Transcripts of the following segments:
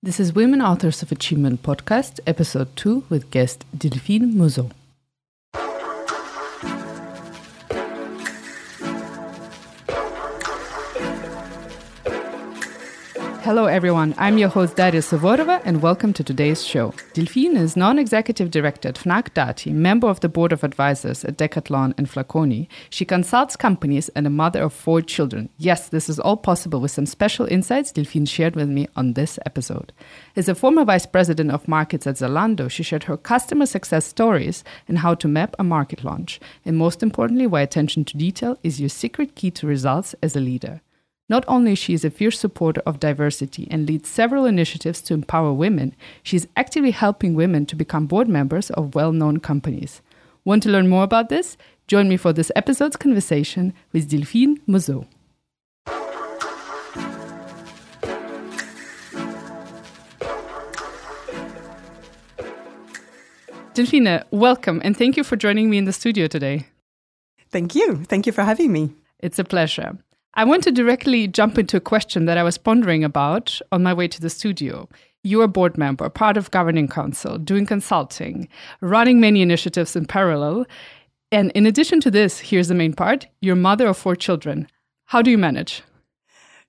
This is Women Authors of Achievement podcast, episode 2, with guest Delphine Mousseau. Hello, everyone. I'm your host, Daria Savorova, and welcome to today's show. Delphine is non executive director at Fnac Darty, member of the board of advisors at Decathlon and Flaconi. She consults companies and a mother of four children. Yes, this is all possible with some special insights Delphine shared with me on this episode. As a former vice president of markets at Zalando, she shared her customer success stories and how to map a market launch. And most importantly, why attention to detail is your secret key to results as a leader. Not only she is she a fierce supporter of diversity and leads several initiatives to empower women, she is actively helping women to become board members of well known companies. Want to learn more about this? Join me for this episode's conversation with Delphine Mousseau. Delphine, welcome and thank you for joining me in the studio today. Thank you. Thank you for having me. It's a pleasure. I want to directly jump into a question that I was pondering about on my way to the studio. You're a board member, part of governing council, doing consulting, running many initiatives in parallel. And in addition to this, here's the main part you're mother of four children. How do you manage?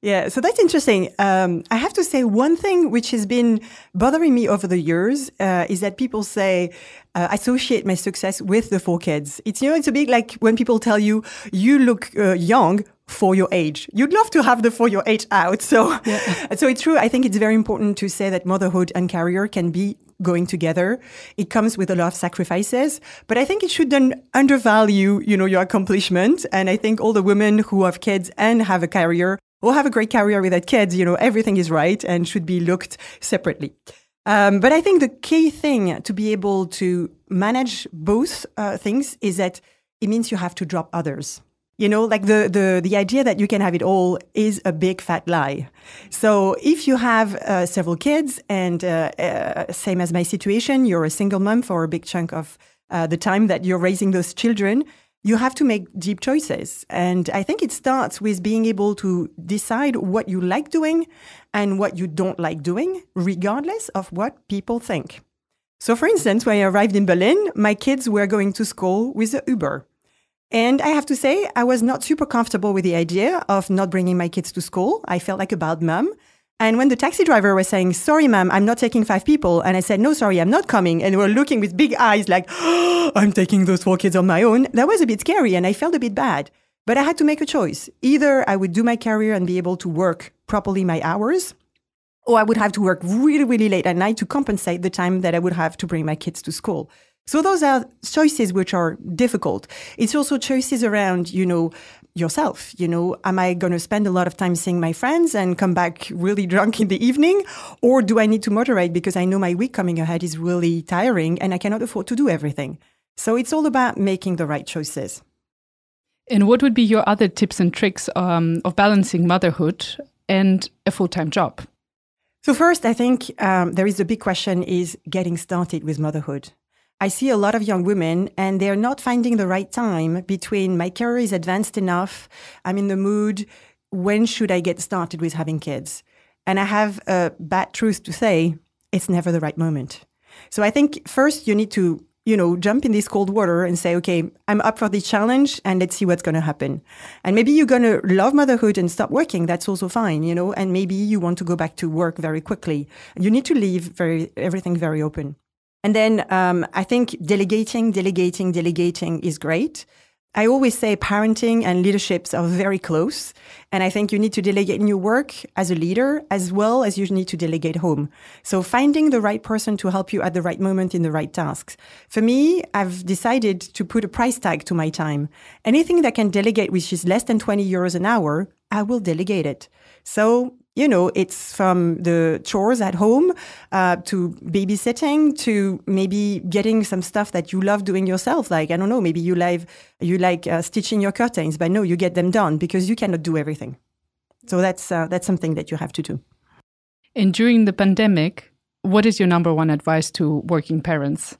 Yeah, so that's interesting. Um, I have to say one thing which has been bothering me over the years uh, is that people say uh, associate my success with the four kids. It's you know it's a bit like when people tell you you look uh, young for your age. You'd love to have the for your age out. So, yeah. so it's true. I think it's very important to say that motherhood and career can be going together. It comes with a lot of sacrifices, but I think it shouldn't undervalue, you know, your accomplishment. And I think all the women who have kids and have a career or have a great career with without kids, you know, everything is right and should be looked separately. Um, but I think the key thing to be able to manage both uh, things is that it means you have to drop others you know like the, the the idea that you can have it all is a big fat lie so if you have uh, several kids and uh, uh, same as my situation you're a single mom for a big chunk of uh, the time that you're raising those children you have to make deep choices and i think it starts with being able to decide what you like doing and what you don't like doing regardless of what people think so for instance when i arrived in berlin my kids were going to school with the uber and I have to say, I was not super comfortable with the idea of not bringing my kids to school. I felt like a bad mom. And when the taxi driver was saying, sorry, ma'am, I'm not taking five people. And I said, no, sorry, I'm not coming. And we were looking with big eyes like, oh, I'm taking those four kids on my own. That was a bit scary and I felt a bit bad. But I had to make a choice. Either I would do my career and be able to work properly my hours, or I would have to work really, really late at night to compensate the time that I would have to bring my kids to school. So those are choices which are difficult. It's also choices around, you know, yourself. You know, am I going to spend a lot of time seeing my friends and come back really drunk in the evening? Or do I need to moderate because I know my week coming ahead is really tiring and I cannot afford to do everything? So it's all about making the right choices. And what would be your other tips and tricks um, of balancing motherhood and a full time job? So first, I think um, there is a big question: is getting started with motherhood. I see a lot of young women and they're not finding the right time between my career is advanced enough, I'm in the mood, when should I get started with having kids? And I have a bad truth to say, it's never the right moment. So I think first you need to, you know, jump in this cold water and say, okay, I'm up for this challenge and let's see what's going to happen. And maybe you're going to love motherhood and stop working. That's also fine, you know, and maybe you want to go back to work very quickly. You need to leave very, everything very open. And then um, I think delegating, delegating, delegating is great. I always say parenting and leaderships are very close. And I think you need to delegate in your work as a leader as well as you need to delegate home. So finding the right person to help you at the right moment in the right tasks. For me, I've decided to put a price tag to my time. Anything that can delegate, which is less than 20 euros an hour, I will delegate it. So you know, it's from the chores at home uh, to babysitting to maybe getting some stuff that you love doing yourself. Like I don't know, maybe you like you like uh, stitching your curtains, but no, you get them done because you cannot do everything. So that's uh, that's something that you have to do. And during the pandemic, what is your number one advice to working parents?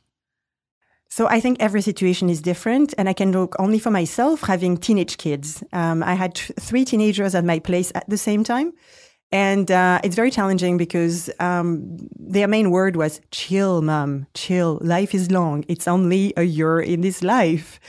So I think every situation is different, and I can look only for myself having teenage kids. Um, I had three teenagers at my place at the same time. And uh, it's very challenging because um, their main word was chill, mom, chill. Life is long. It's only a year in this life.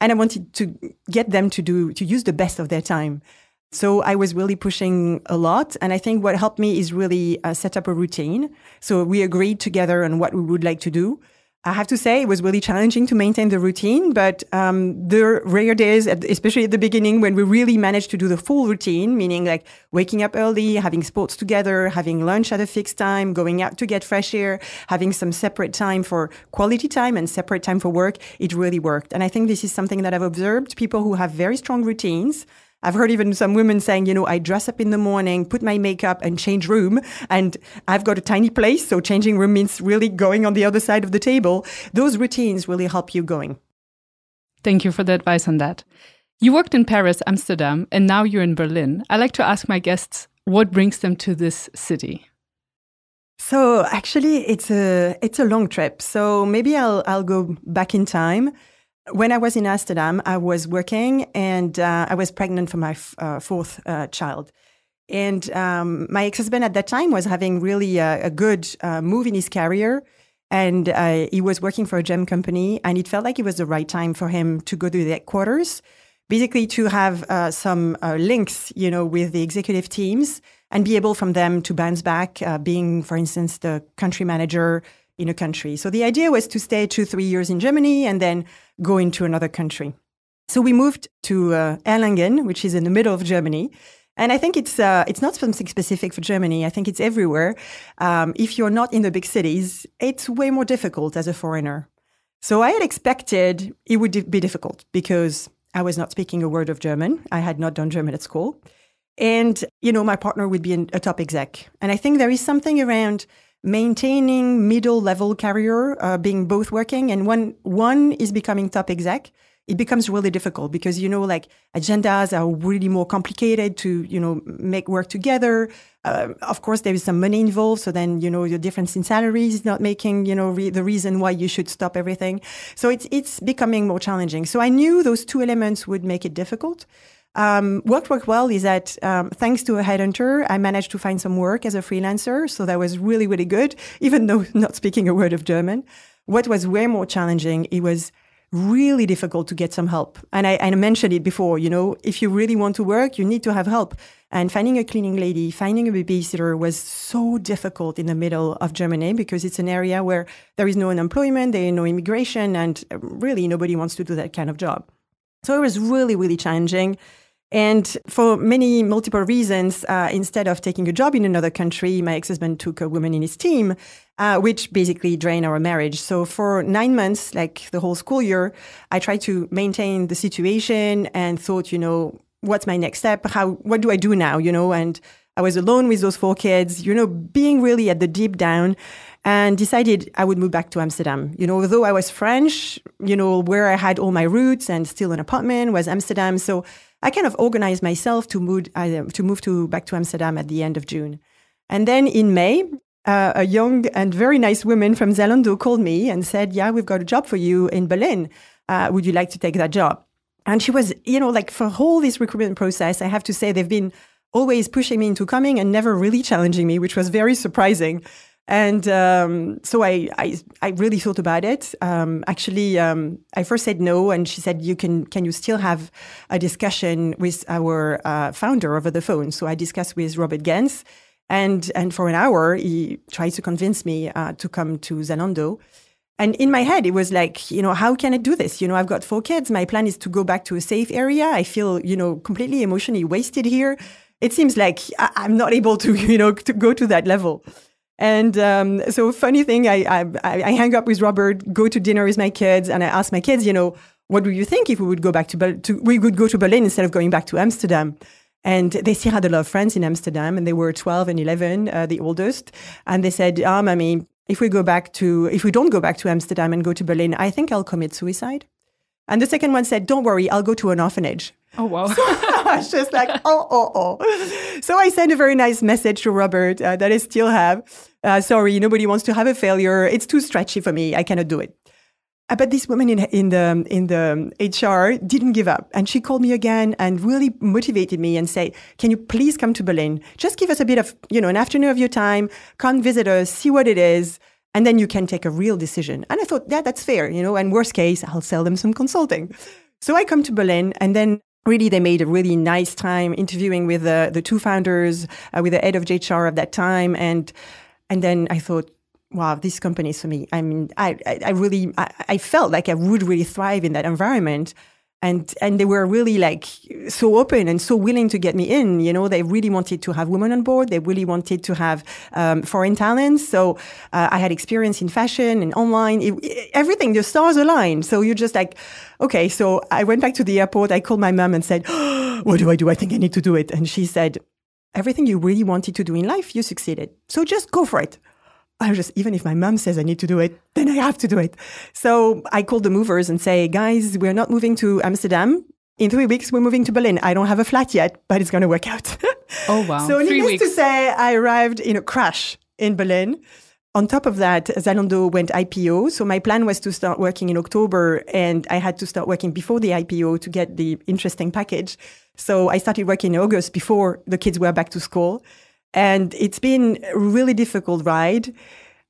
And I wanted to get them to do, to use the best of their time. So I was really pushing a lot. And I think what helped me is really uh, set up a routine. So we agreed together on what we would like to do. I have to say it was really challenging to maintain the routine, but um, the rare days, especially at the beginning, when we really managed to do the full routine, meaning like waking up early, having sports together, having lunch at a fixed time, going out to get fresh air, having some separate time for quality time and separate time for work, it really worked. And I think this is something that I've observed people who have very strong routines I've heard even some women saying, you know, I dress up in the morning, put my makeup and change room. And I've got a tiny place. So changing room means really going on the other side of the table. Those routines really help you going. Thank you for the advice on that. You worked in Paris, Amsterdam, and now you're in Berlin. I like to ask my guests what brings them to this city. So actually, it's a it's a long trip. So maybe I'll I'll go back in time when I was in Amsterdam, I was working and uh, I was pregnant for my f- uh, fourth uh, child. And um, my ex husband at that time was having really a, good uh, move in his career. And uh, he was working for a gem company. And it felt like it was the right time for him to go to the headquarters, basically to have uh, some links, you know, with the executive teams and be able from them to bounce back, being, for instance, the country manager in a country. So the idea was to stay two, three years in Germany and then go into another country. So we moved to uh, Erlangen, which is in the middle of Germany. And I think it's uh, it's not something specific for Germany. I think it's everywhere. Um, if you're not in the big cities, it's way more difficult as a foreigner. So I had expected it would be difficult because I was not speaking a word of German. I had not done German at school, and you know my partner would be a top exec. And I think there is something around maintaining middle level career, uh, being both working, and when one is becoming top exec, it becomes really difficult because you know like agendas are really more complicated to you know make work together. Uh, of course there is some money involved so then you know your difference in salaries is not making you know re- the reason why you should stop everything. So it's it's becoming more challenging. So i knew those two elements would make it difficult um, what worked well is that um, thanks to a headhunter, I managed to find some work as a freelancer. So that was really, really good, even though not speaking a word of German. What was way more challenging, it was really difficult to get some help. And I, I mentioned it before, you know, if you really want to work, you need to have help. And finding a cleaning lady, finding a babysitter was so difficult in the middle of Germany because it's an area where there is no unemployment, there is no immigration, and really nobody wants to do that kind of job. So it was really, really challenging. And for many multiple reasons, uh, instead of taking a job in another country, my ex husband took a woman in his team, uh, which basically drained our marriage. So for nine months, like the whole school year, I tried to maintain the situation and thought, you know, what's my next step? How, what do I do now? You know, and I was alone with those four kids, you know, being really at the deep down and decided I would move back to Amsterdam. You know, although I was French, you know, where I had all my roots and still an apartment was Amsterdam. So I kind of organized myself to move to move to back to Amsterdam at the end of June, and then in May. Uh, a young and very nice woman from Zalando called me and said, "Yeah, we've got a job for you in Berlin. Uh, would you like to take that job?" And she was, you know, like for all this recruitment process, I have to say they've been always pushing me into coming and never really challenging me, which was very surprising. And um, so I, I, I, really thought about it. Um, actually, um, I first said no, and she said, "You can, can you still have a discussion with our uh, founder over the phone?" So I discussed with Robert Gentz, and and for an hour, he tried to convince me uh, to come to Zalando. And in my head, it was like, you know, how can I do this? You know, I've got four kids. My plan is to go back to a safe area. I feel, you know, completely emotionally wasted here. It seems like I- I'm not able to, you know, to go to that level. And um, so, funny thing, I, I, I hang up with Robert, go to dinner with my kids, and I ask my kids, you know, what do you think if we would go back to, to we would go to Berlin instead of going back to Amsterdam? And they still had a lot of friends in Amsterdam, and they were 12 and 11, uh, the oldest. And they said, "Ah, oh, mommy, if we go back to, if we don't go back to Amsterdam and go to Berlin, I think I'll commit suicide." And the second one said, "Don't worry, I'll go to an orphanage." Oh wow! So I was just like, oh, oh, oh. So I sent a very nice message to Robert uh, that I still have. Uh, sorry, nobody wants to have a failure. It's too stretchy for me. I cannot do it. But this woman in, in the in the HR didn't give up, and she called me again and really motivated me and said, "Can you please come to Berlin? Just give us a bit of you know an afternoon of your time. Come visit us, see what it is, and then you can take a real decision." And I thought, yeah, that's fair, you know. And worst case, I'll sell them some consulting. So I come to Berlin, and then really they made a really nice time interviewing with the the two founders, uh, with the head of HR of that time, and and then I thought wow, this company is for me. I mean, I, I, I really, I, I, felt like I would really thrive in that environment. And, and they were really like so open and so willing to get me in. You know, they really wanted to have women on board. They really wanted to have um, foreign talents. So uh, I had experience in fashion and online, it, it, everything, the stars aligned. So you're just like, okay. So I went back to the airport. I called my mom and said, oh, what do I do? I think I need to do it. And she said, everything you really wanted to do in life, you succeeded. So just go for it. I just, even if my mom says I need to do it, then I have to do it. So I call the movers and say, guys, we're not moving to Amsterdam. In three weeks, we're moving to Berlin. I don't have a flat yet, but it's going to work out. Oh, wow. so three needless weeks. to say, I arrived in a crash in Berlin. On top of that, Zalando went IPO. So my plan was to start working in October and I had to start working before the IPO to get the interesting package. So I started working in August before the kids were back to school. And it's been a really difficult ride.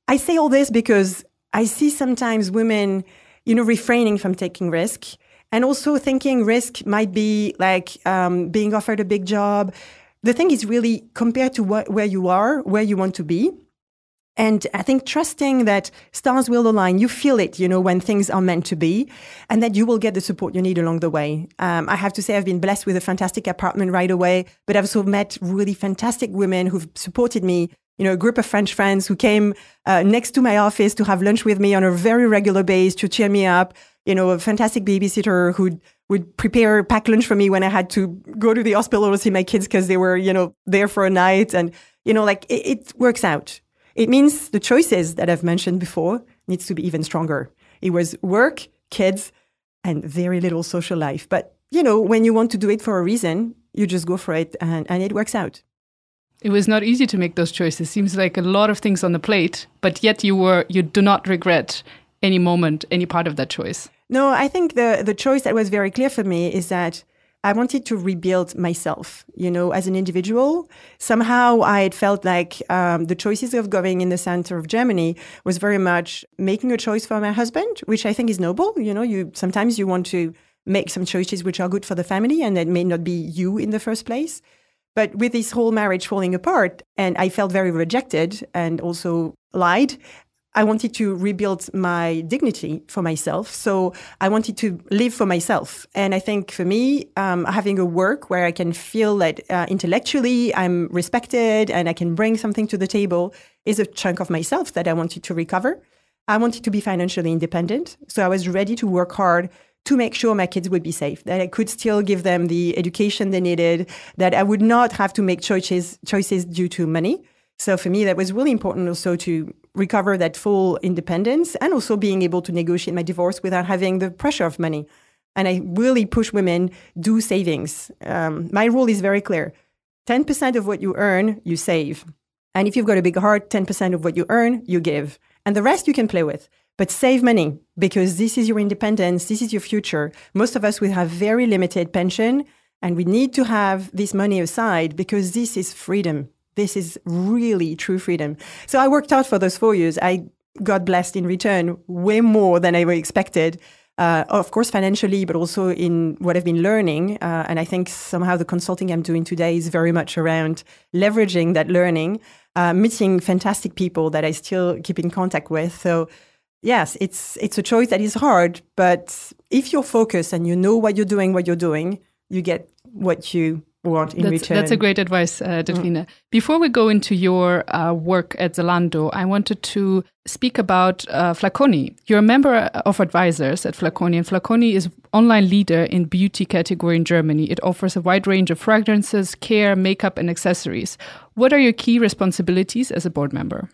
I say all this because I see sometimes women, you know, refraining from taking risk and also thinking risk might be like um, being offered a big job. The thing is really compared to where you are, where you want to be. And I think trusting that stars will align, you feel it, you know, when things are meant to be, and that you will get the support you need along the way. Um, I have to say, I've been blessed with a fantastic apartment right away, but I've also met really fantastic women who've supported me. You know, a group of French friends who came uh, next to my office to have lunch with me on a very regular basis to cheer me up. You know, a fantastic babysitter who would prepare pack lunch for me when I had to go to the hospital to see my kids because they were, you know, there for a night. And, you know, like it, it works out it means the choices that I've mentioned before needs to be even stronger. It was work, kids, and very little social life. But, you know, when you want to do it for a reason, you just go for it and, and it works out. It was not easy to make those choices. Seems like a lot of things on the plate, but yet you were you do not regret any moment, any part of that choice. No, I think the the choice that was very clear for me is that I wanted to rebuild myself, you know, as an individual. Somehow I had felt like um, the choices of going in the center of Germany was very much making a choice for my husband, which I think is noble. You know, you sometimes you want to make some choices which are good for the family and that may not be you in the first place. But with this whole marriage falling apart, and I felt very rejected and also lied, I wanted to rebuild my dignity for myself. So I wanted to live for myself. And I think for me, um, having a work where I can feel that uh, intellectually I'm respected and I can bring something to the table is a chunk of myself that I wanted to recover. I wanted to be financially independent. So I was ready to work hard to make sure my kids would be safe, that I could still give them the education they needed, that I would not have to make choices, choices due to money. So for me, that was really important also to recover that full independence and also being able to negotiate my divorce without having the pressure of money. And I really push women do savings. Um, my rule is very clear: ten percent of what you earn, you save, and if you've got a big heart, ten percent of what you earn, you give, and the rest you can play with. But save money because this is your independence, this is your future. Most of us will have very limited pension, and we need to have this money aside because this is freedom this is really true freedom. So I worked out for those four years. I got blessed in return way more than I ever expected. Uh, of course, financially, but also in what I've been learning. Uh, and I think somehow the consulting I'm doing today is very much around leveraging that learning, uh, meeting fantastic people that I still keep in contact with. So, yes, it's it's a choice that is hard, but if you're focused and you know what you're doing, what you're doing, you get what you want in that's, return. That's a great advice, uh. Mm. Before we go into your uh, work at Zalando, I wanted to speak about uh, Flaconi. You're a member of advisors at Flaconi, and Flaconi is online leader in beauty category in Germany. It offers a wide range of fragrances, care, makeup, and accessories. What are your key responsibilities as a board member?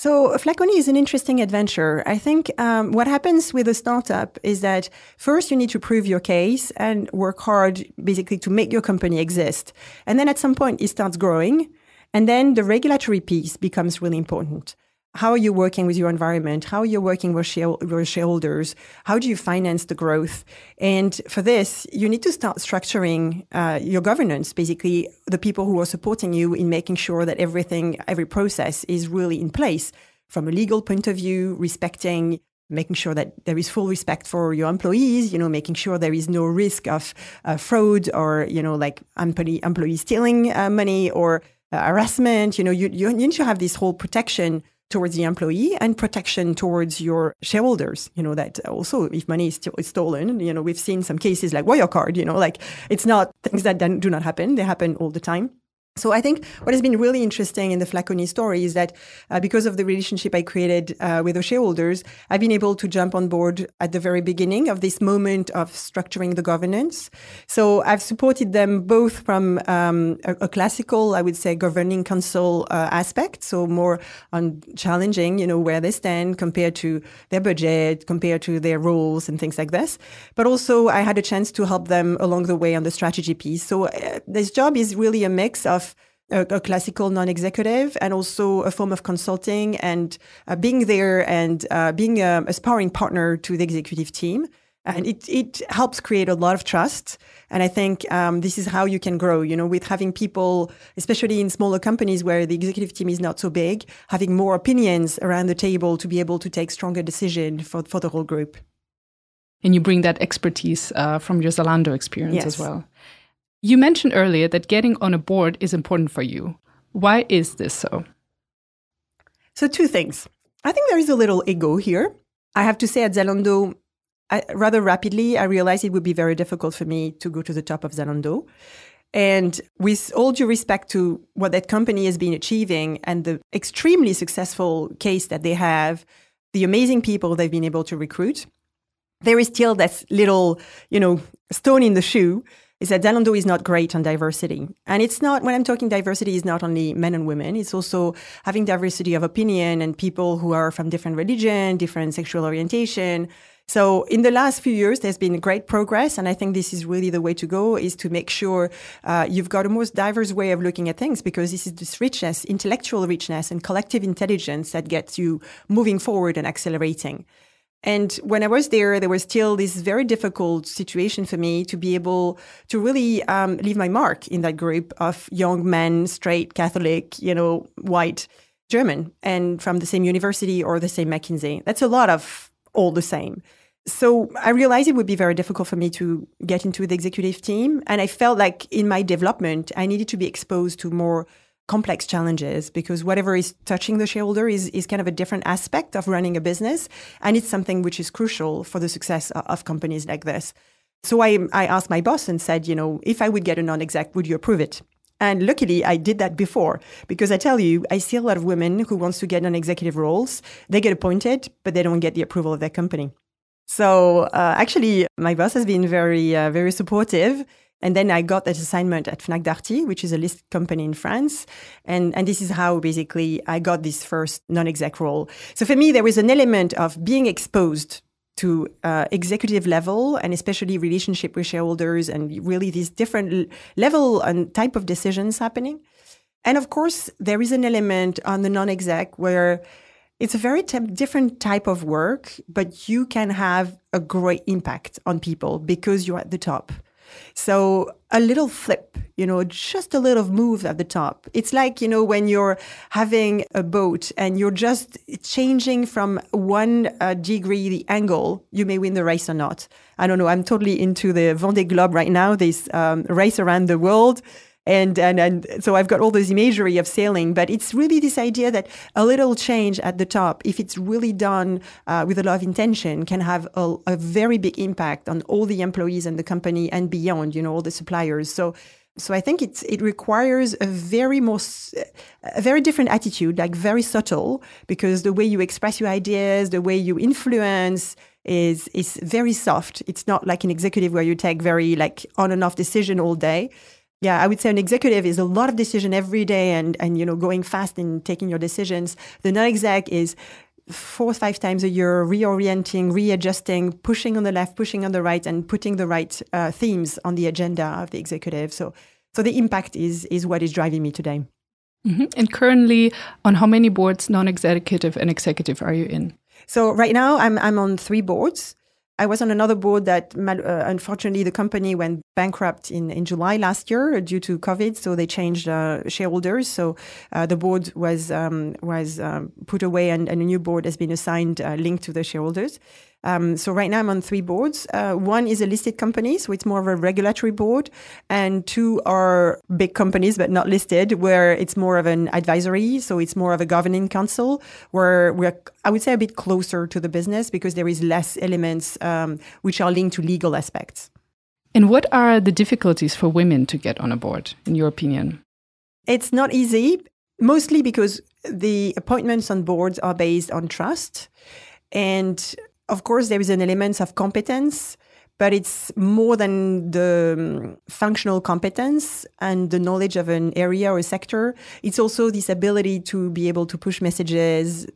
So Flaconi is an interesting adventure. I think um, what happens with a startup is that first you need to prove your case and work hard, basically, to make your company exist. And then at some point it starts growing, and then the regulatory piece becomes really important. How are you working with your environment? How are you working with your shareholders? How do you finance the growth? And for this, you need to start structuring uh, your governance, basically the people who are supporting you in making sure that everything, every process is really in place from a legal point of view, respecting making sure that there is full respect for your employees, you know, making sure there is no risk of uh, fraud or, you know, like employee, stealing uh, money or uh, harassment. You know, you, you need to have this whole protection towards the employee and protection towards your shareholders. You know, that also if money is, st- is stolen, you know, we've seen some cases like Wirecard, you know, like it's not things that do not happen. They happen all the time. So I think what has been really interesting in the Flaconi story is that uh, because of the relationship I created uh, with the shareholders, I've been able to jump on board at the very beginning of this moment of structuring the governance. So I've supported them both from um, a, a, classical, I would say, governing council uh, aspect, so more on challenging, you know, where they stand compared to their budget, compared to their roles and things like this. But also I had a chance to help them along the way on the strategy piece. So uh, this job is really a mix of a, a classical non-executive and also a form of consulting and uh, being there and uh, being a, a, sparring partner to the executive team. And it, it helps create a lot of trust. And I think um, this is how you can grow, you know, with having people, especially in smaller companies where the executive team is not so big, having more opinions around the table to be able to take stronger decision for, for the whole group. And you bring that expertise uh, from your Zalando experience yes. as well. You mentioned earlier that getting on a board is important for you. Why is this so? So, two things. I think there is a little ego here. I have to say, at Zalando, I, rather rapidly, I realized it would be very difficult for me to go to the top of Zalando. And with all due respect to what that company has been achieving and the extremely successful case that they have, the amazing people they've been able to recruit, there is still that little, you know, stone in the shoe is that Zalando is not great on diversity. And it's not, when I'm talking diversity, is not only men and women, it's also having diversity of opinion and people who are from different religion, different sexual orientation. So in the last few years, there's been great progress, and I think this is really the way to go: is to make sure uh, you've got a most diverse way of looking at things, because this is this richness, intellectual richness, and collective intelligence that gets you moving forward and accelerating. And when I was there, there was still this very difficult situation for me to be able to really um, leave my mark in that group of young men, straight, Catholic, you know, white, German, and from the same university or the same McKinsey. That's a lot of all the same. So I realized it would be very difficult for me to get into the executive team. And I felt like in my development, I needed to be exposed to more complex challenges because whatever is touching the shareholder is, is kind of a different aspect of running a business. And it's something which is crucial for the success of companies like this. So I, I asked my boss and said, you know, if I would get a non exec, would you approve it? And luckily, I did that before because I tell you, I see a lot of women who wants to get non executive roles. They get appointed, but they don't get the approval of their company. So uh, actually, my boss has been very, uh, very supportive. And then I got that assignment at Fnac Darty, which is a list company in France. And, and this is how basically I got this first non-exec role. So for me, there was an element of being exposed to uh, executive level and especially relationship with shareholders and really these different level and type of decisions happening. And of course, there is an element on the non-exec where it's a very different type of work, but you can have a great impact on people because you're at the top. So a little flip, you know, just a little move at the top. It's like, you know, when you're having a boat and you're just changing from one uh, degree the angle, you may win the race or not. I don't know. I'm totally into the Vendée Globe right now, this um, race around the world and, and, and so I've got all this imagery of sailing, but it's really this idea that a little change at the top, if it's really done uh, with a lot of intention, can have a, a very big impact on all the employees and the company and beyond, you know, all the suppliers. So, so I think it's, it requires a very more, a very different attitude, like very subtle, because the way you express your ideas, the way you influence is, is very soft. It's not like an executive where you take very like on and off decision all day yeah, I would say an executive is a lot of decision every day and, and you know, going fast in taking your decisions. The non-exec is four or five times a year, reorienting, readjusting, pushing on the left, pushing on the right, and putting the right uh, themes on the agenda of the executive. So, so the impact is is what is driving me today. Mm-hmm. And currently, on how many boards, non executive and executive, are you in? So, right now, I'm, I'm on three boards. I was on another board that, uh, unfortunately, the company went bankrupt in, in July last year due to COVID. So they changed uh, shareholders. So uh, the board was um, was um, put away, and, and, a new board has been assigned uh, linked to the shareholders. Um, so right now I'm on three boards. Uh, one is a listed company, so it's more of a regulatory board, and two are big companies but not listed, where it's more of an advisory. So it's more of a governing council, where we're I would say a bit closer to the business because there is less elements um, which are linked to legal aspects. And what are the difficulties for women to get on a board, in your opinion? It's not easy, mostly because the appointments on boards are based on trust. And of course, there is an element of competence, but it's more than the um, functional competence and the knowledge of an area or a sector. It's also this ability to be able to push messages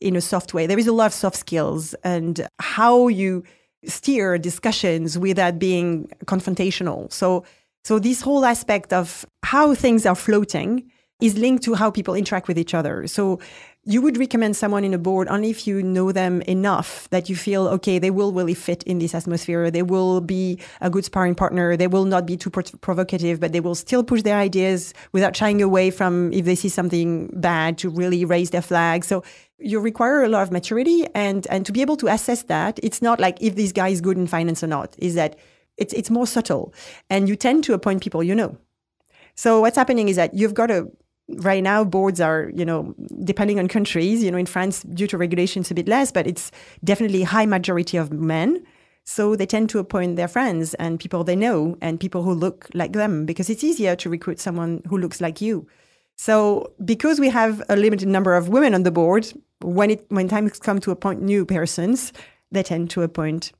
in a soft way. There is a lot of soft skills and how you steer discussions without being confrontational. So, so this whole aspect of how things are floating is linked to how people interact with each other. So you would recommend someone in a board only if you know them enough that you feel okay they will really fit in this atmosphere they will be a good sparring partner they will not be too provocative but they will still push their ideas without shying away from if they see something bad to really raise their flag. So you require a lot of maturity and and to be able to assess that it's not like if this guy is good in finance or not is that it's it's more subtle. And you tend to appoint people you know. So what's happening is that you've got to right now boards are you know depending on countries you know in france due to regulations a bit less but it's definitely high majority of men. So they tend to appoint their friends and people they know and people who look like them because it's easier to recruit someone who looks like you. So because we have a limited number of women on the board when it when times come to appoint new persons they tend to appoint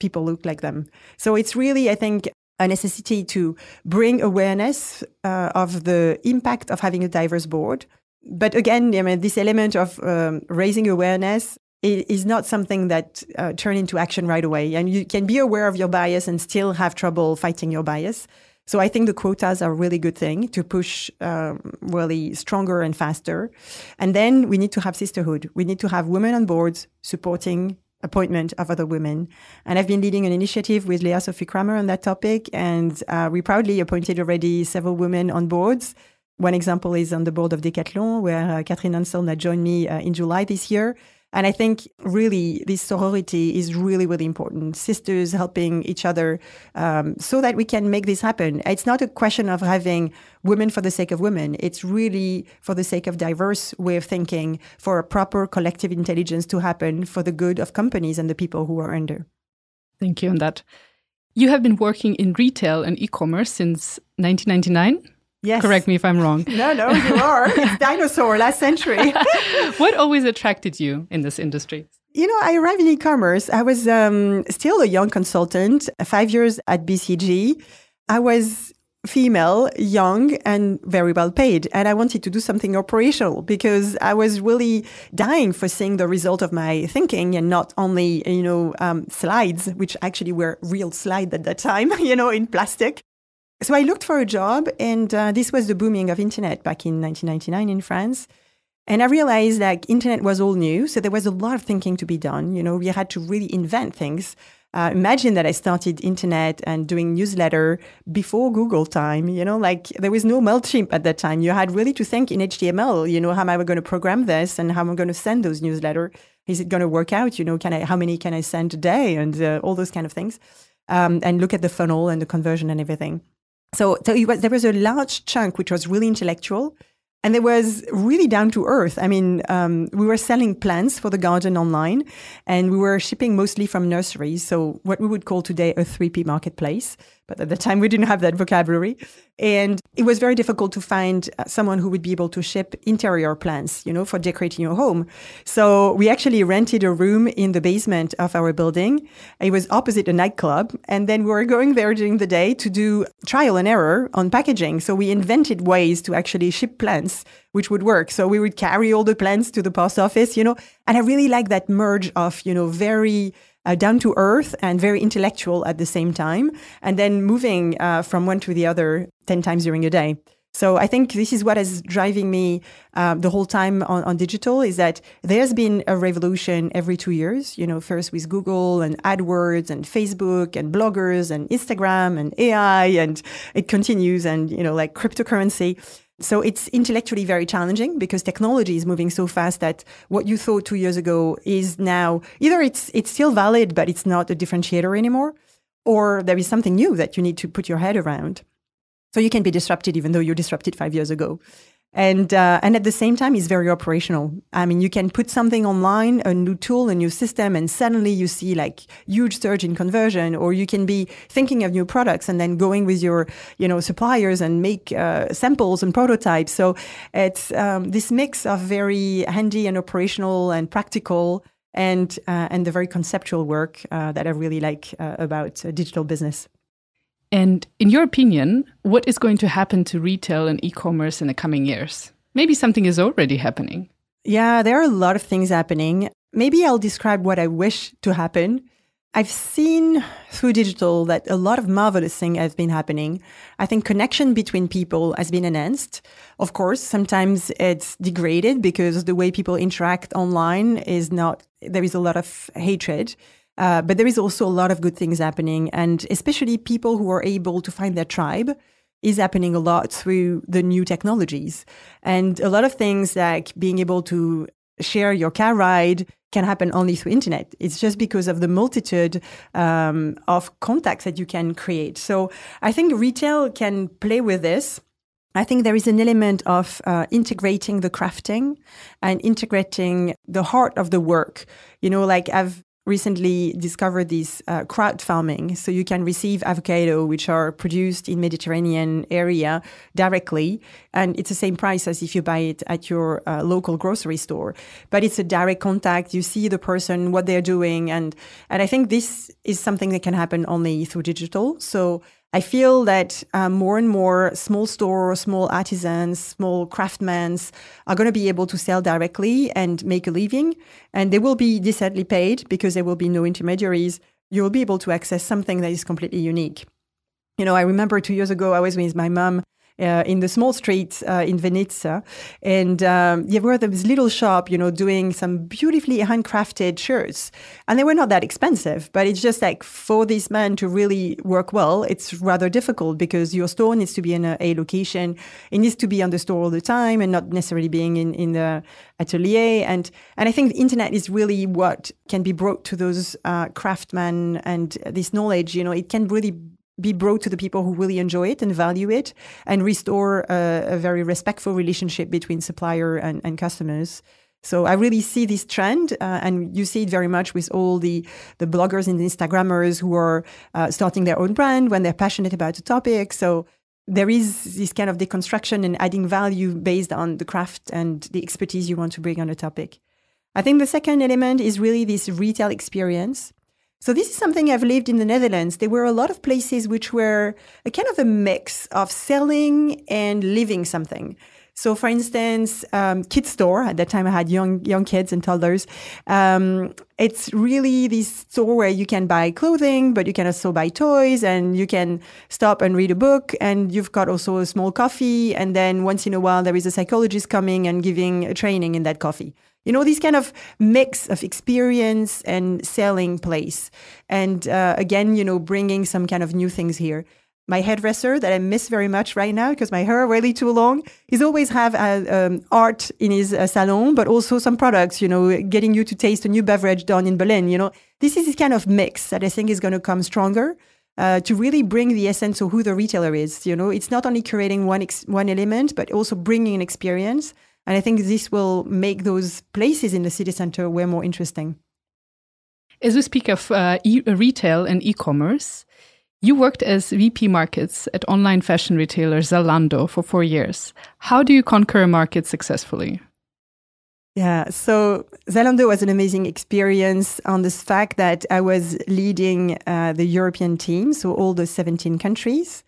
people look like them. So it's really i think a necessity to bring awareness uh, of the impact of having a diverse board. But again, I mean, this element of um, raising awareness is not something that uh, turn into action right away. And you can be aware of your bias and still have trouble fighting your bias. So I think the quotas are a really good thing to push um, really stronger and faster. And then we need to have sisterhood. We need to have women on boards supporting appointment of other women. And I've been leading an initiative with Lea-Sophie Cramer on that topic. And uh, we proudly appointed already several women on boards. One example is on the board of Decathlon, where uh, Catherine Ansel joined me uh, in July this year. And I think really this sorority is really, really important. Sisters helping each other um, so that we can make this happen. It's not a question of having women for the sake of women. It's really for the sake of diverse way of thinking, for a proper collective intelligence to happen for the good of companies and the people who are under. Thank you on that. You have been working in retail and e-commerce since 1999. Yes. Correct me if I'm wrong. No, no, you are. it's dinosaur, last century. what always attracted you in this industry? You know, I arrived in e-commerce. I was um, still a young consultant, five years at BCG. I was female, young, and very well paid. And I wanted to do something operational because I was really dying for seeing the result of my thinking and not only, you know, um, slides, which actually were real slides at that time, you know, in plastic. So I looked for a job, and uh, this was the booming of internet back in 1999 in France. And I realized that internet was all new, so there was a lot of thinking to be done. You know, we had to really invent things. Uh, imagine that I started internet and doing newsletter before Google time. You know, like there was no Mailchimp at that time. You had really to think in HTML. You know, how am I going to program this, and how am I going to send those newsletter? Is it going to work out? You know, can I? How many can I send a day? And uh, all those kind of things. Um, and look at the funnel and the conversion and everything. So, so was, there was a large chunk which was really intellectual, and there was really down to earth. I mean, um, we were selling plants for the garden online, and we were shipping mostly from nurseries. So, what we would call today a 3P marketplace. But at the time, we didn't have that vocabulary. And it was very difficult to find uh, someone who would be able to ship interior plants, you know, for decorating your home. So we actually rented a room in the basement of our building. It was opposite a nightclub. And then we were going there during the day to do trial and error on packaging. So we invented ways to actually ship plants which would work. So we would carry all the plants to the post office, you know, and I really like that merge of, you know, very uh, down to earth and very intellectual at the same time, and then moving uh, from one to the other 10 times during a day. So I think this is what is driving me um, the whole time on, on digital is that there's been a revolution every two years. You know, first with Google and AdWords and Facebook and bloggers and Instagram and AI, and it continues and you know like cryptocurrency. So it's intellectually very challenging because technology is moving so fast that what you thought two years ago is now either it's it's still valid but it's not a differentiator anymore, or there is something new that you need to put your head around. So you can be disrupted even though you're disrupted five years ago. And, uh, and at the same time, it's very operational. I mean, you can put something online, a new tool, a new system, and suddenly you see like huge surge in conversion, or you can be thinking of new products and then going with your, you know, suppliers and make uh, samples and prototypes. So it's um, this mix of very handy and operational and practical and, uh, and the very conceptual work uh, that I really like uh, about uh, digital business. And in your opinion, what is going to happen to retail and e commerce in the coming years? Maybe something is already happening. Yeah, there are a lot of things happening. Maybe I'll describe what I wish to happen. I've seen through digital that a lot of marvelous things have been happening. I think connection between people has been enhanced. Of course, sometimes it's degraded because the way people interact online is not, there is a lot of hatred. Uh, but there is also a lot of good things happening, and especially people who are able to find their tribe is happening a lot through the new technologies. And a lot of things like being able to share your car ride can happen only through internet. It's just because of the multitude um, of contacts that you can create. So I think retail can play with this. I think there is an element of uh, integrating the crafting and integrating the heart of the work. You know, like I've recently discovered this uh, crowd farming. So you can receive avocado, which are produced in Mediterranean area directly. And it's the same price as if you buy it at your uh, local grocery store. But it's a direct contact. You see the person, what they're doing. And, and I think this is something that can happen only through digital. So I feel that um, more and more small stores, small artisans, small craftsmen are going to be able to sell directly and make a living. And they will be decently paid because there will be no intermediaries. You will be able to access something that is completely unique. You know, I remember two years ago, I was with my mom uh, in the small streets uh, in Venice. And um, there were this little shop, you know, doing some beautifully handcrafted shirts. And they were not that expensive, but it's just like for this man to really work well, it's rather difficult because your store needs to be in a, a location. It needs to be on the store all the time and not necessarily being in, in the atelier. And, and I think the internet is really what can be brought to those uh, craftsmen and this knowledge, you know, it can really be brought to the people who really enjoy it and value it and restore a, a very respectful relationship between supplier and, and customers. So I really see this trend, uh, and you see it very much with all the the bloggers and Instagrammers who are uh, starting their own brand when they're passionate about a topic. So there is this kind of deconstruction and adding value based on the craft and the expertise you want to bring on a topic. I think the second element is really this retail experience. So this is something I've lived in the Netherlands. There were a lot of places which were a kind of a mix of selling and living something. So, for instance, um, kids store. At that time, I had young young kids and toddlers. Um, it's really this store where you can buy clothing, but you can also buy toys, and you can stop and read a book. And you've got also a small coffee, and then once in a while, there is a psychologist coming and giving a training in that coffee. You know, this kind of mix of experience and selling place. And uh, again, you know, bringing some kind of new things here. My hairdresser that I miss very much right now because my hair really too long. He's always have uh, um, art in his uh, salon, but also some products. You know, getting you to taste a new beverage done in Berlin. You know, this is this kind of mix that I think is going to come stronger. Uh, to really bring the essence of who the retailer is. You know, it's not only curating one ex- one element, but also bringing an experience and I think this will make those places in the city center way more interesting. As we speak of uh, e retail and e commerce, you worked as VP markets at online fashion retailer Zalando for four years. How do you conquer a market successfully? Yeah, so Zalando was an amazing experience on this fact that I was leading uh, the European team, so all the 17 countries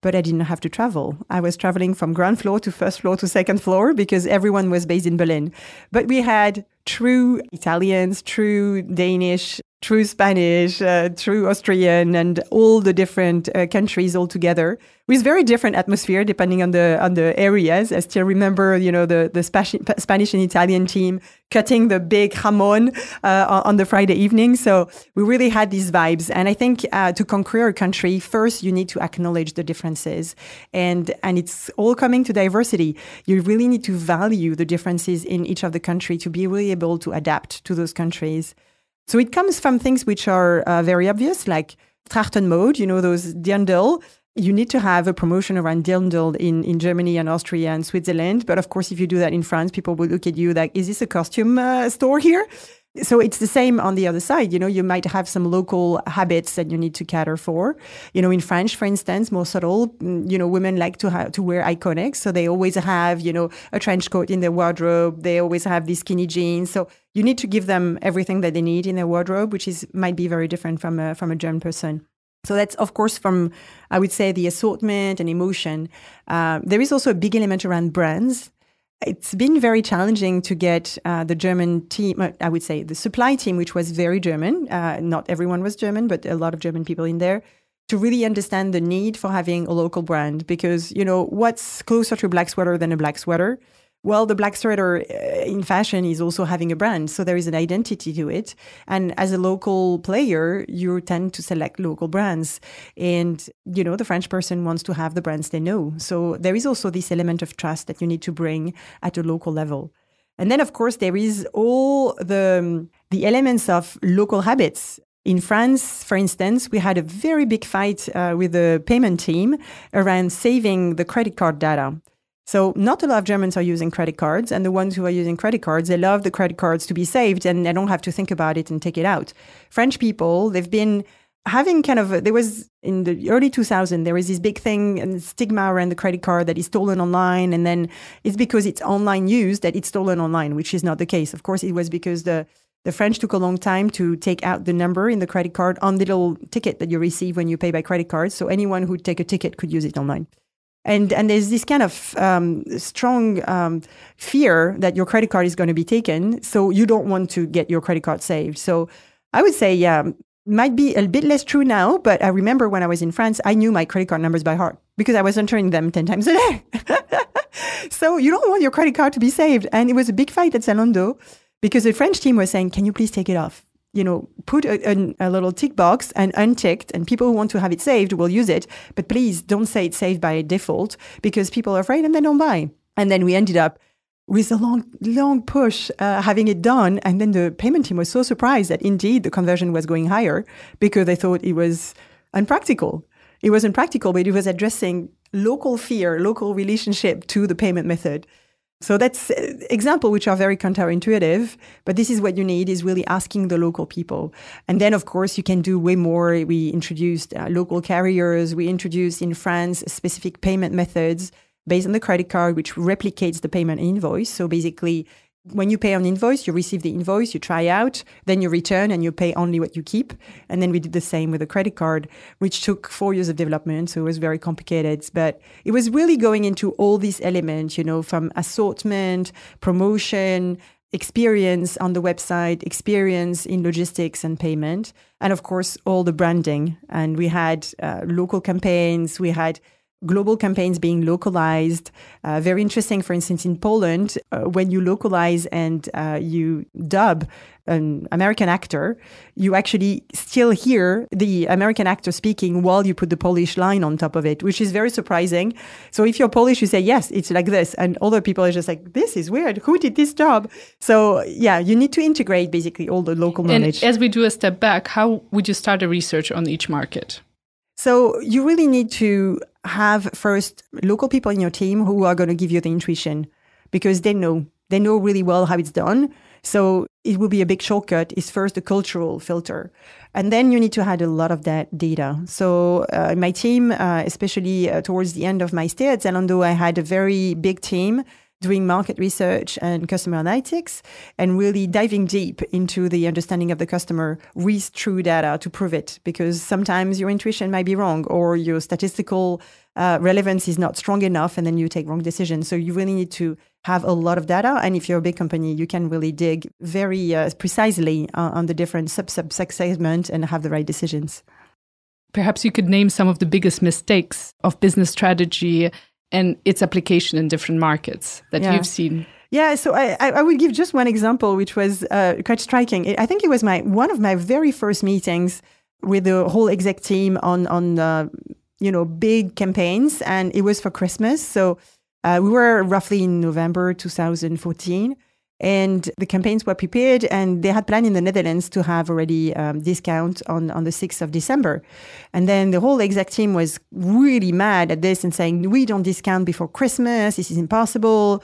but I didn't have to travel. I was traveling from ground floor to first floor to second floor because everyone was based in Berlin. But we had true Italians, true Danish, through Spanish, uh, Austrian, and all the different uh, countries all together with very different atmosphere depending on the on the areas. I still remember, you know, the the Spanish and Italian team cutting the big jamon uh, on the Friday evening. So we really had these vibes. And I think uh, to conquer a country, first you need to acknowledge the differences, and and it's all coming to diversity. You really need to value the differences in each of the country to be really able to adapt to those countries. So it comes from things which are uh, very obvious, like Trachten mode, you know, those dirndl. You need to have a promotion around dirndl in, in Germany and Austria and Switzerland. But of course, if you do that in France, people will look at you like, is this a costume uh, store here? so it's the same on the other side. You know, you might have some local habits that you need to cater for. You know, in French, for instance, more subtle, mm, you know, women like to have to wear iconics. So they always have, you know, a trench coat in their wardrobe. They always have these skinny jeans. So you need to give them everything that they need in their wardrobe, which is might be very different from a, from a German person. So that's, of course, from, I would say, the assortment and emotion. Uh, there is also a big element around brands it's been very challenging to get uh, the German team, uh, I would say the supply team, which was very German. Uh, not everyone was German, but a lot of German people in there to really understand the need for having a local brand because, you know, what's closer to a black sweater than a black sweater? Well, the black sweater uh, in fashion is also having a brand, so there is an identity to it. And as a local player, you tend to select local brands. And, you know, the French person wants to have the brands they know. So there is also this element of trust that you need to bring at a local level. And then, of course, there is all the, the elements of local habits. In France, for instance, we had a very big fight uh, with the payment team around saving the credit card data. So not a lot of Germans are using credit cards, and the ones who are using credit cards, they love the credit cards to be saved, and they don't have to think about it and take it out. French people, they've been having kind of there was in the early 2000s there was this big thing and stigma around the credit card that is stolen online and then it's because it's online use that it's stolen online which is not the case of course it was because the the French took a long time to take out the number in the credit card on the little ticket that you receive when you pay by credit card. So anyone who take a ticket could use it online and and there's this kind of um, strong um, fear that your credit card is going to be taken, so you don't want to get your credit card saved. So I would say, yeah, might be a bit less true now, but I remember when I was in France, I knew my credit card numbers by heart because I was entering them ten times a day. so you don't want your credit card to be saved, and it was a big fight at Zalando because the French team was saying, "Can you please take it off?" You know, put a, a, a, little tick box and unticked, and people who want to have it saved will use it. But please don't say it's saved by default because people are afraid and they don't buy. And then we ended up with a long, long push, uh, having it done. And then the payment team was so surprised that indeed the conversion was going higher because they thought it was unpractical. It wasn't practical, but it was addressing local fear, local relationship to the payment method. So that's uh, example which are very counterintuitive, but this is what you need is really asking the local people. And then of course you can do way more. We introduced uh, local carriers. We introduced in France specific payment methods based on the credit card, which replicates the payment invoice. So basically when you pay on invoice, you receive the invoice, you try out, then you return and you pay only what you keep. And then we did the same with a credit card, which took four years of development. So it was very complicated, but it was really going into all these elements, you know, from assortment, promotion, experience on the website, experience in logistics and payment, and of course, all the branding. And we had uh, local campaigns, we had global campaigns being localized. Uh, very interesting, for instance, in Poland, uh, when you localize and uh, you dub an American actor, you actually still hear the American actor speaking while you put the Polish line on top of it, which is very surprising. So if you're Polish, you say, yes, it's like this. And other people are just like, this is weird. Who did this job? So yeah, you need to integrate basically all the local knowledge. And as we do a step back, how would you start a research on each market? So you really need to have first local people in your team who are going to give you the intuition because they know they know really well how it's done. So it will be a big shortcut is first the cultural filter. And then you need to add a lot of that data. So uh, my team, uh, especially uh, towards the end of my stay at Zalando, I had a very big team doing market research and customer analytics and really diving deep into the understanding of the customer with true data to prove it because sometimes your intuition might be wrong or your statistical uh, relevance is not strong enough, and then you take wrong decisions. So you really need to have a lot of data. And if you're a big company, you can really dig very uh, precisely uh, on the different sub sub segments and have the right decisions. Perhaps you could name some of the biggest mistakes of business strategy and its application in different markets that yeah. you've seen. Yeah, so I, I will give just one example, which was uh, quite striking. I think it was my one of my very first meetings with the whole exec team on on uh, you know big campaigns, and it was for Christmas. So uh, we were roughly in November 2014, and the campaigns were prepared, and they had planned in the Netherlands to have already um, discount on on the 6th of December, and then the whole exec team was really mad at this and saying we don't discount before Christmas. This is impossible.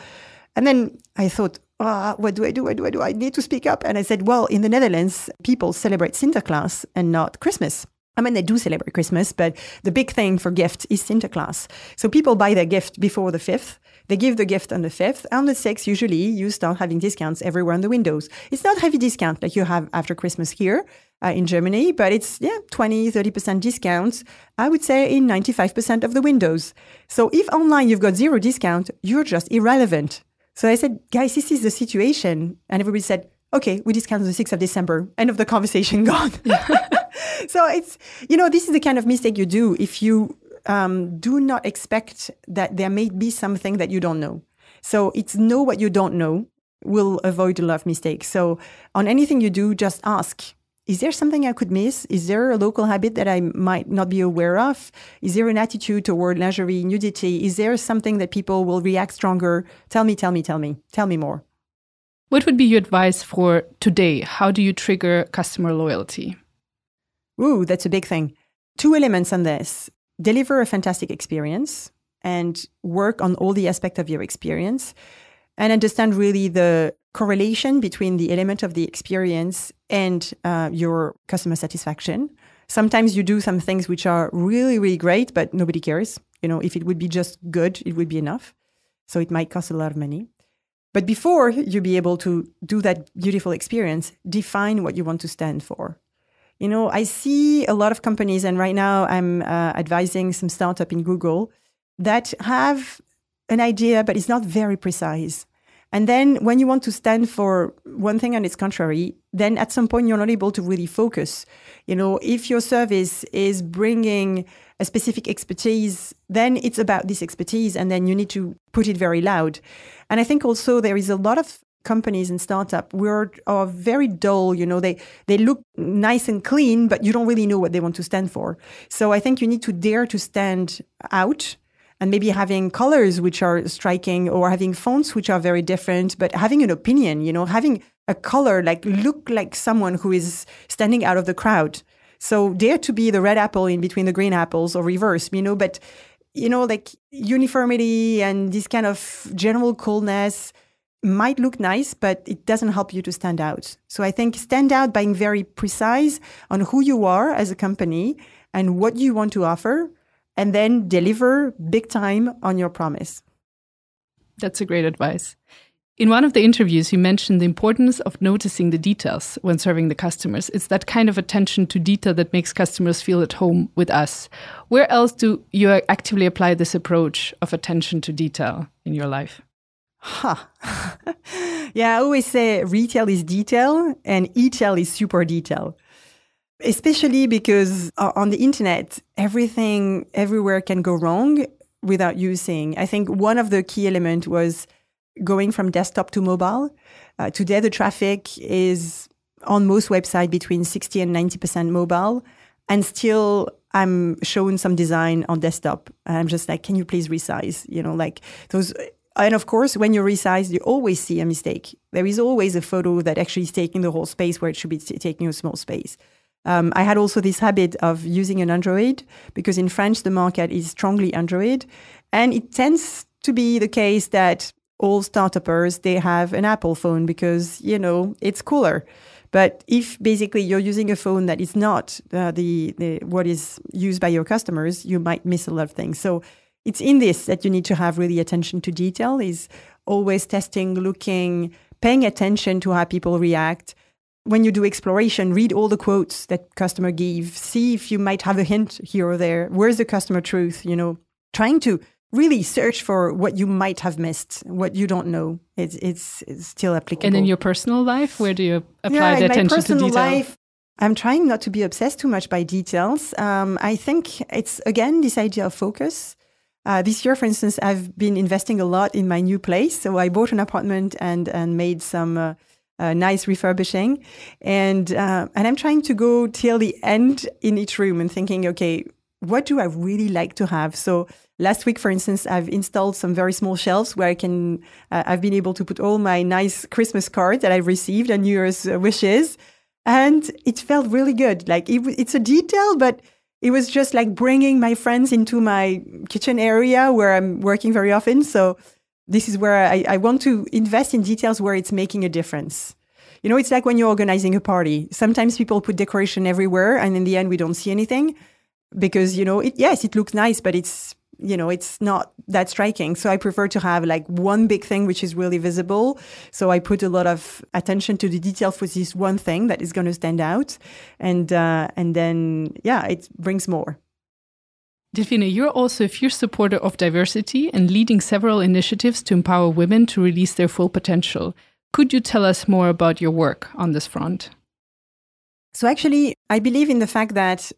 And then I thought, oh, what do I do? What do I do? I need to speak up. And I said, well, in the Netherlands, people celebrate Sinterklaas and not Christmas. I mean, they do celebrate Christmas, but the big thing for gift is Sinterklaas. So people buy their gift before the 5th. They give the gift on the 5th. On the 6th, usually you start having discounts everywhere on the windows. It's not heavy discount like you have after Christmas here uh, in Germany, but it's, yeah, 20, 30% discounts, I would say in 95% of the windows. So if online you've got zero discount, you're just irrelevant. So I said, guys, this is the situation. And everybody said, okay, we discount on the 6th of December. End of the conversation, gone. so it's, you know, this is the kind of mistake you do if you um, do not expect that there may be something that you don't know. So it's know what you don't know will avoid a lot of mistakes. So on anything you do, just ask is there something I could miss? Is there a local habit that I might not be aware of? Is there an attitude toward lingerie, nudity? Is there something that people will react stronger? Tell me, tell me, tell me, tell me more. What would be your advice for today? How do you trigger customer loyalty? Ooh, that's a big thing. Two elements on this deliver a fantastic experience and work on all the aspects of your experience and understand really the correlation between the element of the experience and uh, your customer satisfaction. Sometimes you do some things which are really, really great, but nobody cares. You know, if it would be just good, it would be enough. So it might cost a lot of money. But before you be able to do that beautiful experience, define what you want to stand for. You know, I see a lot of companies, and right now I'm uh, advising some startup in Google that have an idea, but it's not very precise. And then when you want to stand for one thing and its contrary, then at some point you're not able to really focus. You know, if your service is bringing a specific expertise, then it's about this expertise and then you need to put it very loud. And I think also there is a lot of companies and startup were are very dull you know they they look nice and clean but you don't really know what they want to stand for so i think you need to dare to stand out and maybe having colors which are striking or having fonts which are very different, but having an opinion, you know, having a color like look like someone who is standing out of the crowd. So dare to be the red apple in between the green apples or reverse, you know, but you know, like uniformity and this kind of general coolness might look nice, but it doesn't help you to stand out. So I think stand out by being very precise on who you are as a company and what you want to offer and then deliver big time on your promise. That's a great advice. In one of the interviews, you mentioned the importance of noticing the details when serving the customers. It's that kind of attention to detail that makes customers feel at home with us. Where else do you actively apply this approach of attention to detail in your life? Huh. yeah, I always say retail is detail and e-tail is super detail especially because uh, on the internet, everything everywhere can go wrong without using. I think one of the key elements was going from desktop to mobile. Uh, today, the traffic is on most websites between 60 and 90% mobile. And still, I'm showing some design on desktop. And I'm just like, can you please resize? You know, like those. And of course, when you resize, you always see a mistake. There is always a photo that actually is taking the whole space where it should be taking a small space. Um, I had also this habit of using an Android because in France the market is strongly Android, and it tends to be the case that all startuppers they have an Apple phone because you know it's cooler. But if basically you're using a phone that is not uh, the, the what is used by your customers, you might miss a lot of things. So it's in this that you need to have really attention to detail. Is always testing, looking, paying attention to how people react when you do exploration, read all the quotes that customer give. See if you might have a hint here or there. Where's the customer truth? You know, trying to really search for what you might have missed, what you don't know. It's it's, it's still applicable. And in your personal life, where do you apply yeah, the in attention my personal to detail? life, I'm trying not to be obsessed too much by details. Um, I think it's again this idea of focus. Uh, this year, for instance, I've been investing a lot in my new place. So I bought an apartment and and made some uh, uh, nice refurbishing, and uh, and I'm trying to go till the end in each room and thinking, okay, what do I really like to have? So last week, for instance, I've installed some very small shelves where I can. Uh, I've been able to put all my nice Christmas cards that I've received and New Year's wishes, and it felt really good. Like it, it's a detail, but it was just like bringing my friends into my kitchen area where I'm working very often. So this is where I, I, want to invest in details where it's making a difference. You know, it's like when you're organizing a party. Sometimes people put decoration everywhere, and in the end, we don't see anything because you know, it, yes, it looks nice, but it's you know, it's not that striking. So I prefer to have like one big thing which is really visible. So I put a lot of attention to the detail for this one thing that is going to stand out, and uh, and then yeah, it brings more. Delphine, you're also a fierce supporter of diversity and leading several initiatives to empower women to release their full potential. Could you tell us more about your work on this front? So, actually, I believe in the fact that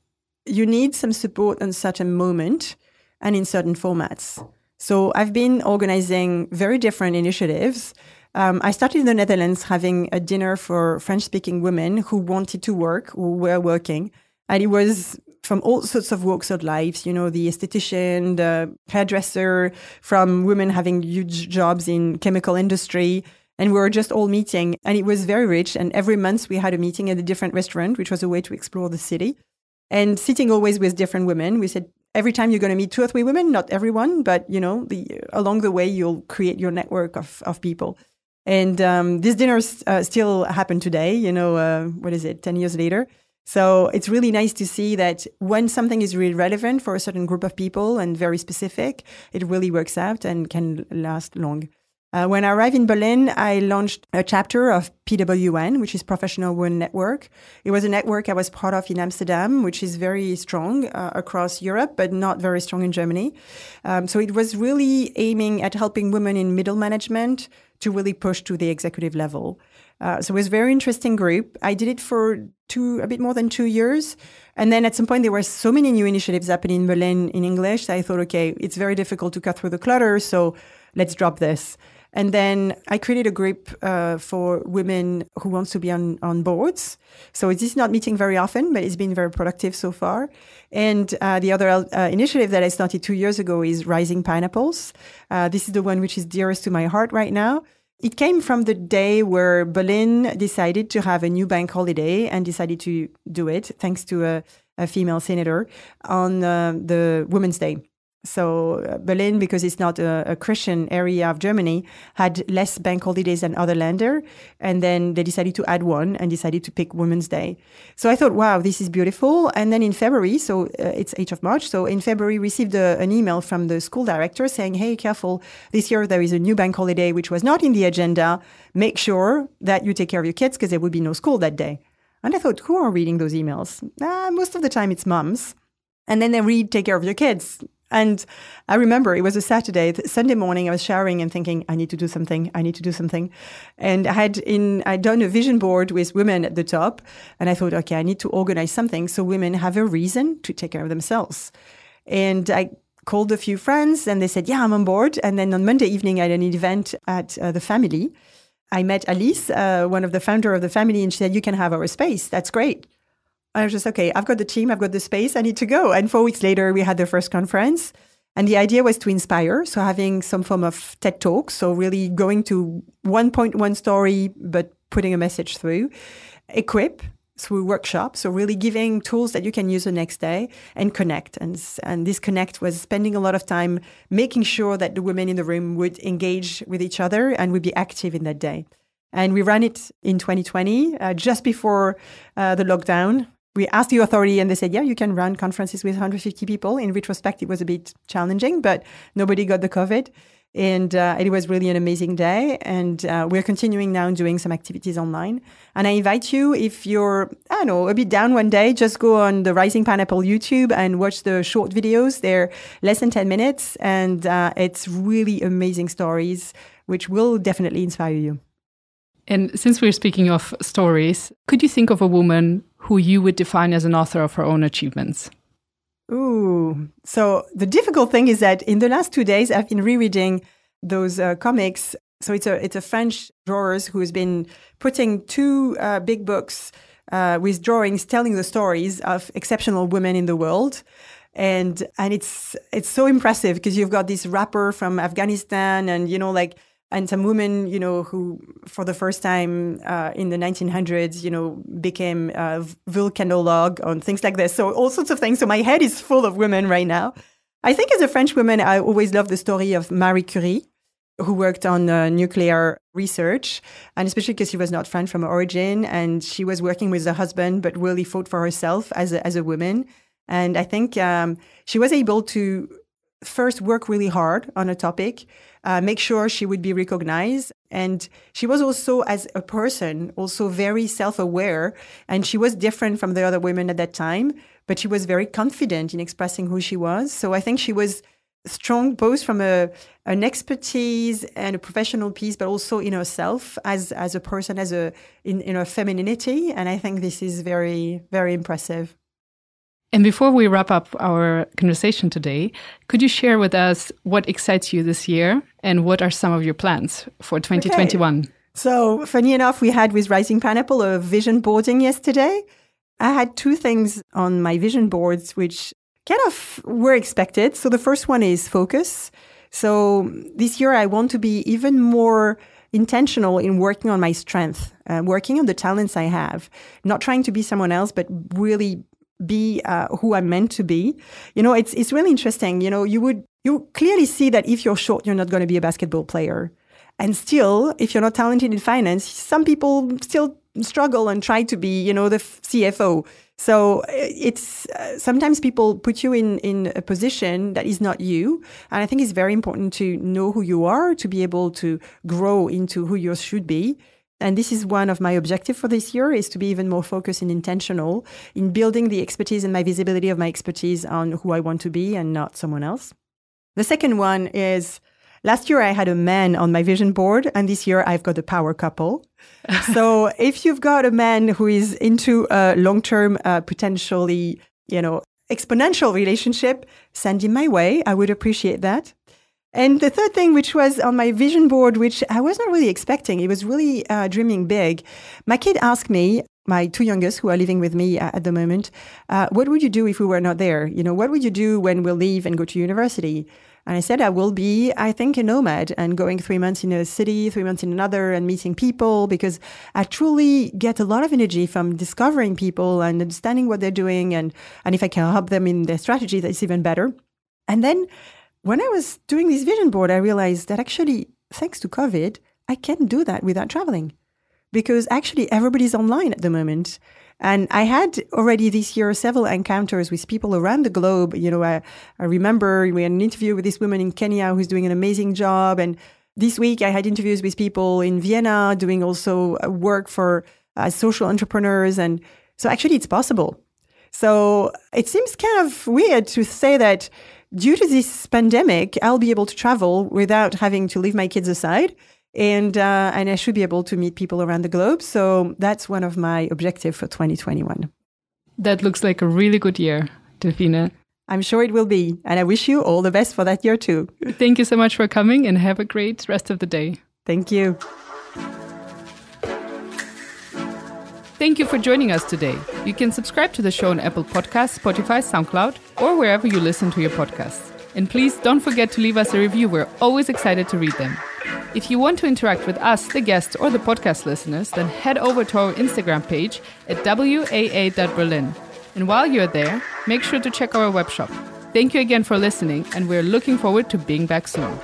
you need some support in such a moment and in certain formats. So I've been organizing very different initiatives. Um, I started in the Netherlands having a dinner for French speaking women who wanted to work, who were working. And it was from all sorts of walks of life, you know, the esthetician, the hairdresser, from women having huge jobs in chemical industry. And we were just all meeting and it was very rich. And every month we had a meeting at a different restaurant, which was a way to explore the city and sitting always with different women. We said, every time you're going to meet two or three women, not everyone, but you know, the, along the way you'll create your network of, of people. And um, this dinner uh, still happened today. You know, uh, what is it? Ten years later. So it's really nice to see that when something is really relevant for a certain group of people and very specific, it really works out and can last long. Uh, when I arrived in Berlin, I launched a chapter of PWN, which is Professional Women Network. It was a network I was part of in Amsterdam, which is very strong uh, across Europe, but not very strong in Germany. Um, so it was really aiming at helping women in middle management to really push to the executive level. Uh, so it was a very interesting group. I did it for two, a bit more than two years. And then at some point, there were so many new initiatives happening in Berlin in English. I thought, okay, it's very difficult to cut through the clutter. So let's drop this. And then I created a group uh, for women who wants to be on, on boards. So it is not meeting very often, but it's been very productive so far. And uh, the other uh, initiative that I started two years ago is Rising Pineapples. Uh, this is the one which is dearest to my heart right now. It came from the day where Berlin decided to have a new bank holiday and decided to do it, thanks to a, a female senator, on uh, the Women's Day. So uh, Berlin, because it's not a, a, Christian area of Germany, had less bank holidays than other Länder, and then they decided to add one and decided to pick Women's Day. So I thought, wow, this is beautiful. And then in February, so uh, it's 8th of March, so in February, received a, an email from the school director saying, "Hey, careful! This year there is a new bank holiday which was not in the agenda. Make sure that you take care of your kids because there will be no school that day." And I thought, who are reading those emails? Uh, most of the time, it's moms. And then they read, take care of your kids. And I remember it was a Saturday, Sunday morning. I was showering and thinking, I need to do something. I need to do something. And I had in I'd done a vision board with women at the top, and I thought, okay, I need to organize something so women have a reason to take care of themselves. And I called a few friends, and they said, yeah, I'm on board. And then on Monday evening, I had an event at uh, the family. I met Alice, uh, one of the founder of the family, and she said, "You can have our space. That's great." I was just, okay, I've got the team, I've got the space, I need to go. And four weeks later, we had the first conference. And the idea was to inspire, so having some form of TED talk, so really going to 1.1 story, but putting a message through. Equip through workshops, so really giving tools that you can use the next day and connect. And, and this connect was spending a lot of time making sure that the women in the room would engage with each other and would be active in that day. And we ran it in 2020, uh, just before uh, the lockdown we asked the authority and they said, yeah, you can run conferences with 150 people. In retrospect, it was a bit challenging, but nobody got the COVID. And uh, it was really an amazing day. And uh, we're continuing now doing some activities online. And I invite you, if you're, I don't know, a bit down one day, just go on the Rising Pineapple YouTube and watch the short videos. They're less than 10 minutes. And uh, it's really amazing stories, which will definitely inspire you. And since we're speaking of stories, could you think of a woman who you would define as an author of her own achievements? Ooh. So the difficult thing is that in the last two days, I've been rereading those uh, comics. So it's a it's a French drawers who has been putting two uh, big books uh, with drawings telling the stories of exceptional women in the world. And and it's it's so impressive because you've got this rapper from Afghanistan and you know like and some women, you know, who for the first time uh, in the 1900s, you know, became uh, volcanologue on things like this. So all sorts of things. So my head is full of women right now. I think as a French woman, I always love the story of Marie Curie, who worked on uh, nuclear research, and especially because she was not French from origin, and she was working with her husband, but really fought for herself as a, as a woman. And I think um, she was able to first work really hard on a topic, uh, make sure she would be recognized. And she was also, as a person, also very self aware. And she was different from the other women at that time, but she was very confident in expressing who she was. So I think she was strong both from a an expertise and a professional piece, but also in herself as as a person, as a in, in her femininity. And I think this is very, very impressive. And before we wrap up our conversation today, could you share with us what excites you this year and what are some of your plans for 2021? Okay. So, funny enough, we had with Rising Pineapple a vision boarding yesterday. I had two things on my vision boards which kind of were expected. So, the first one is focus. So, this year I want to be even more intentional in working on my strength, uh, working on the talents I have, not trying to be someone else, but really be uh, who I'm meant to be. You know, it's it's really interesting. You know, you would you clearly see that if you're short, you're not going to be a basketball player. And still, if you're not talented in finance, some people still struggle and try to be, you know, the CFO. So uh, it's uh, sometimes people put you in in a position that is not you, and I think it's very important to know who you are to be able to grow into who you should be. And this is one of my objectives for this year is to be even more focused and intentional in building the expertise and my visibility of my expertise on who I want to be and not someone else. The second one is last year I had a man on my vision board and this year I've got a power couple. so if you've got a man who is into a long-term, uh, potentially, you know, exponential relationship, send him my way. I would appreciate that. And the third thing, which was on my vision board, which I was not really expecting, it was really uh, dreaming big. My kid asked me, my two youngest who are living with me uh, at the moment, uh, what would you do if we were not there? You know, what would you do when we'll leave and go to university? And I said, I will be, I think, a nomad and going three months in a city, three months in another and meeting people because I truly get a lot of energy from discovering people and understanding what they're doing. And, and if I can help them in their strategy, that's even better. And then when I was doing this vision board, I realized that actually, thanks to COVID, I can do that without traveling because actually everybody's online at the moment. And I had already this year several encounters with people around the globe. You know, I, I remember we had an interview with this woman in Kenya who's doing an amazing job. And this week I had interviews with people in Vienna doing also uh, work for uh, social entrepreneurs. And so actually it's possible. So it seems kind of weird to say that due to this pandemic, I'll be able to travel without having to leave my kids aside. And, uh, and I should be able to meet people around the globe. So that's one of my objectives for 2021. That looks like a really good year, Delphine. I'm sure it will be. And I wish you all the best for that year too. Thank you so much for coming and have a great rest of the day. Thank you. Thank you for joining us today. You can subscribe to the show on Apple Podcasts, Spotify, SoundCloud, or wherever you listen to your podcasts. And please don't forget to leave us a review. We're always excited to read them. If you want to interact with us, the guests, or the podcast listeners, then head over to our Instagram page at waa.berlin. And while you're there, make sure to check our webshop. Thank you again for listening, and we're looking forward to being back soon.